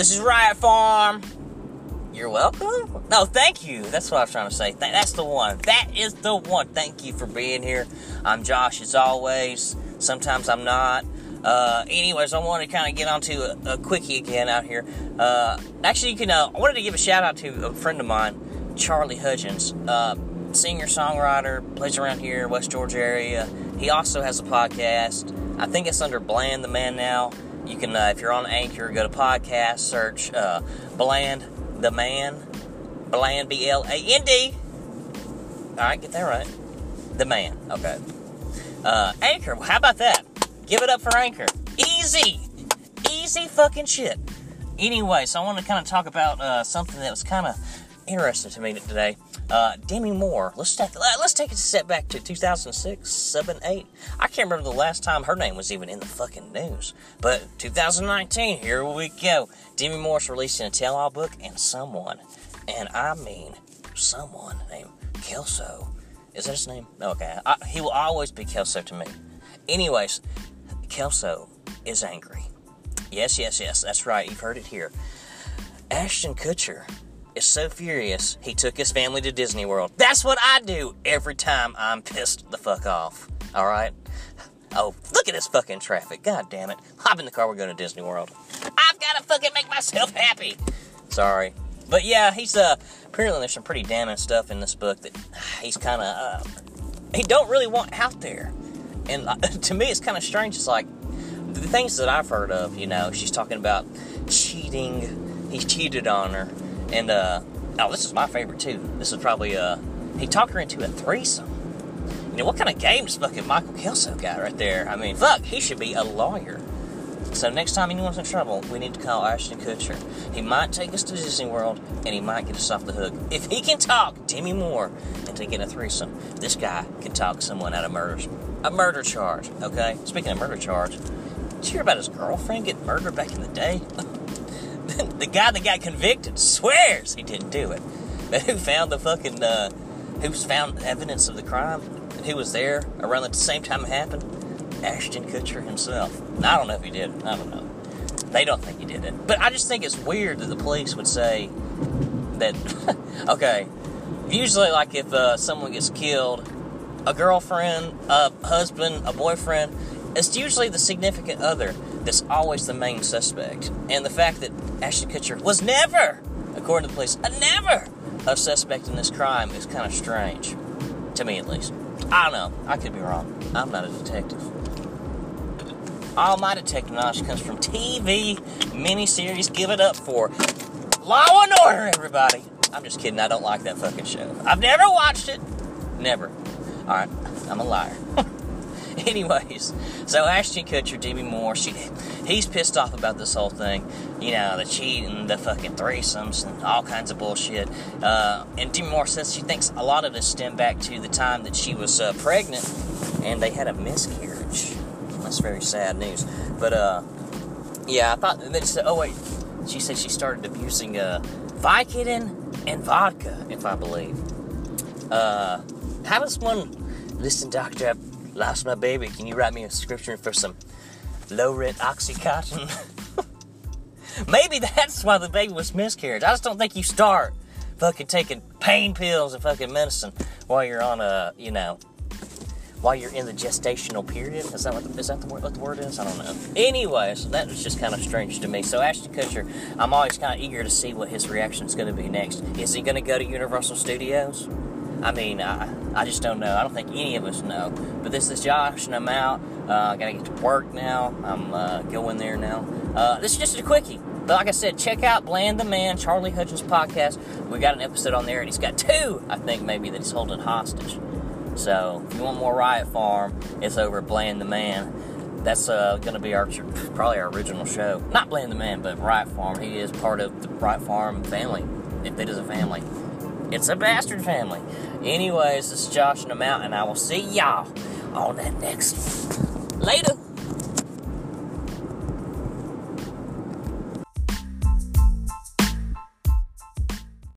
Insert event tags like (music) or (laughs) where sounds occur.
This is Riot Farm. You're welcome. No, thank you. That's what I was trying to say. Th- that's the one. That is the one. Thank you for being here. I'm Josh, as always. Sometimes I'm not. Uh, anyways, I wanted to kind of get onto a, a, quickie again out here. Uh, actually, you can. Uh, I wanted to give a shout out to a friend of mine, Charlie Hudgens, uh, singer songwriter, plays around here, West Georgia area. He also has a podcast. I think it's under Bland the Man now. You can, uh, if you're on Anchor, go to podcast, search uh, Bland the Man, Bland B L A N D. All right, get that right. The Man. Okay. Uh, Anchor. How about that? Give it up for Anchor. Easy, easy fucking shit. Anyway, so I want to kind of talk about uh, something that was kind of interesting to me today. Uh, Demi Moore. Let's take let's take a step back to 2006, 7, 8. I can't remember the last time her name was even in the fucking news. But 2019, here we go. Demi Moore's releasing a tell-all book, and someone, and I mean someone named Kelso. Is that his name? Okay, I, he will always be Kelso to me. Anyways, Kelso is angry. Yes, yes, yes, that's right. You've heard it here. Ashton Kutcher is so furious he took his family to Disney World. That's what I do every time I'm pissed the fuck off. All right? Oh, look at this fucking traffic. God damn it. Hop in the car, we're going to Disney World. I've got to fucking make myself happy. Sorry. But yeah, he's, uh, apparently there's some pretty damning stuff in this book that he's kind of, uh, he don't really want out there. And uh, (laughs) to me, it's kind of strange. It's like, the things that I've heard of, you know, she's talking about cheating. He cheated on her and uh, oh, this is my favorite too. This is probably uh, he talked her into a threesome. You know what kind of game fucking Michael Kelso got right there? I mean, fuck, he should be a lawyer. So next time anyone's in trouble, we need to call Ashton Kutcher. He might take us to Disney World, and he might get us off the hook. If he can talk Demi Moore into getting a threesome, this guy can talk someone out of murder, a murder charge. Okay. Speaking of murder charge, did you hear about his girlfriend getting murdered back in the day? (laughs) the guy that got convicted swears he didn't do it. But (laughs) who found the fucking, uh, who's found evidence of the crime and who was there around the same time it happened? Ashton Kutcher himself. I don't know if he did. I don't know. They don't think he did it. But I just think it's weird that the police would say that, (laughs) okay, usually, like if uh, someone gets killed, a girlfriend, a husband, a boyfriend, it's usually the significant other that's always the main suspect. And the fact that Ashton Kutcher was never, according to the police, a never a suspect in this crime is kind of strange. To me, at least. I don't know. I could be wrong. I'm not a detective. All my detective knowledge comes from TV miniseries. Give it up for Law and Order, everybody. I'm just kidding. I don't like that fucking show. I've never watched it. Never. Alright, I'm a liar. (laughs) (laughs) Anyways, so Ashton Kutcher, Demi Moore, she, he's pissed off about this whole thing. You know, the cheating, the fucking threesomes, and all kinds of bullshit. Uh, and Demi Moore says she thinks a lot of this stemmed back to the time that she was uh, pregnant and they had a miscarriage. That's very sad news. But, uh, yeah, I thought, and then she said, oh, wait. She said she started abusing uh, Vicodin and vodka, if I believe. Uh, how does one listen, doctor? Lost my baby. Can you write me a prescription for some low rent Oxycontin? (laughs) Maybe that's why the baby was miscarriage. I just don't think you start fucking taking pain pills and fucking medicine while you're on a, you know, while you're in the gestational period. Is that what the, is that the word, what the word is? I don't know. Anyways, that was just kind of strange to me. So Ashton Kutcher, I'm always kind of eager to see what his reaction is going to be next. Is he going to go to Universal Studios? I mean, I, I just don't know. I don't think any of us know. But this is Josh, and I'm out. Uh, I gotta get to work now. I'm uh, going there now. Uh, this is just a quickie. But like I said, check out Bland the Man, Charlie Hutchins podcast. We got an episode on there, and he's got two, I think, maybe, that he's holding hostage. So if you want more Riot Farm, it's over at Bland the Man. That's uh, going to be our probably our original show. Not Bland the Man, but Riot Farm. He is part of the Riot Farm family. If it is a family, it's a bastard family. Anyways, this is Josh and I'm out, and I will see y'all on that next one. Later.